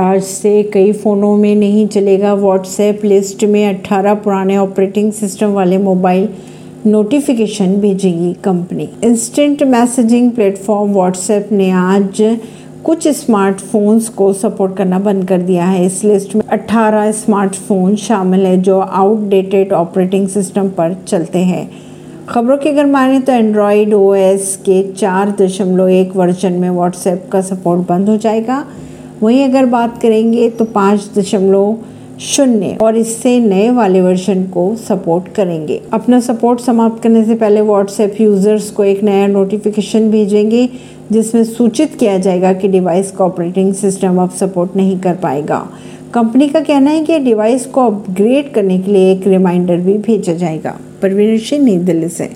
आज से कई फ़ोनों में नहीं चलेगा व्हाट्सएप लिस्ट में 18 पुराने ऑपरेटिंग सिस्टम वाले मोबाइल नोटिफिकेशन भेजेगी company instant messaging platform WhatsApp ने आज कुछ स्मार्टफोन्स को सपोर्ट करना बंद कर दिया है। इस लिस्ट में 18 स्मार्टफ़ोन शामिल है जो आउटडेटेड ऑपरेटिंग सिस्टम पर चलते हैं। खबरों की अगर माने तो एंड्रॉयड ओ के चार दशमलव एक वर्जन में व्हाट्सएप का सपोर्ट बंद हो जाएगा। वहीं अगर बात करेंगे तो पाँच दशमलव शून्य और इससे नए वाले वर्जन को सपोर्ट करेंगे। अपना सपोर्ट समाप्त करने से पहले व्हाट्सएप यूज़र्स को एक नया नोटिफिकेशन भेजेंगे, जिसमें सूचित किया जाएगा कि डिवाइस का ऑपरेटिंग सिस्टम अब सपोर्ट नहीं कर पाएगा। कंपनी का कहना है कि डिवाइस को अपग्रेड करने के लिए एक रिमाइंडर भी भेजा जाएगा। परवीन सिंह, नई दिल्ली से।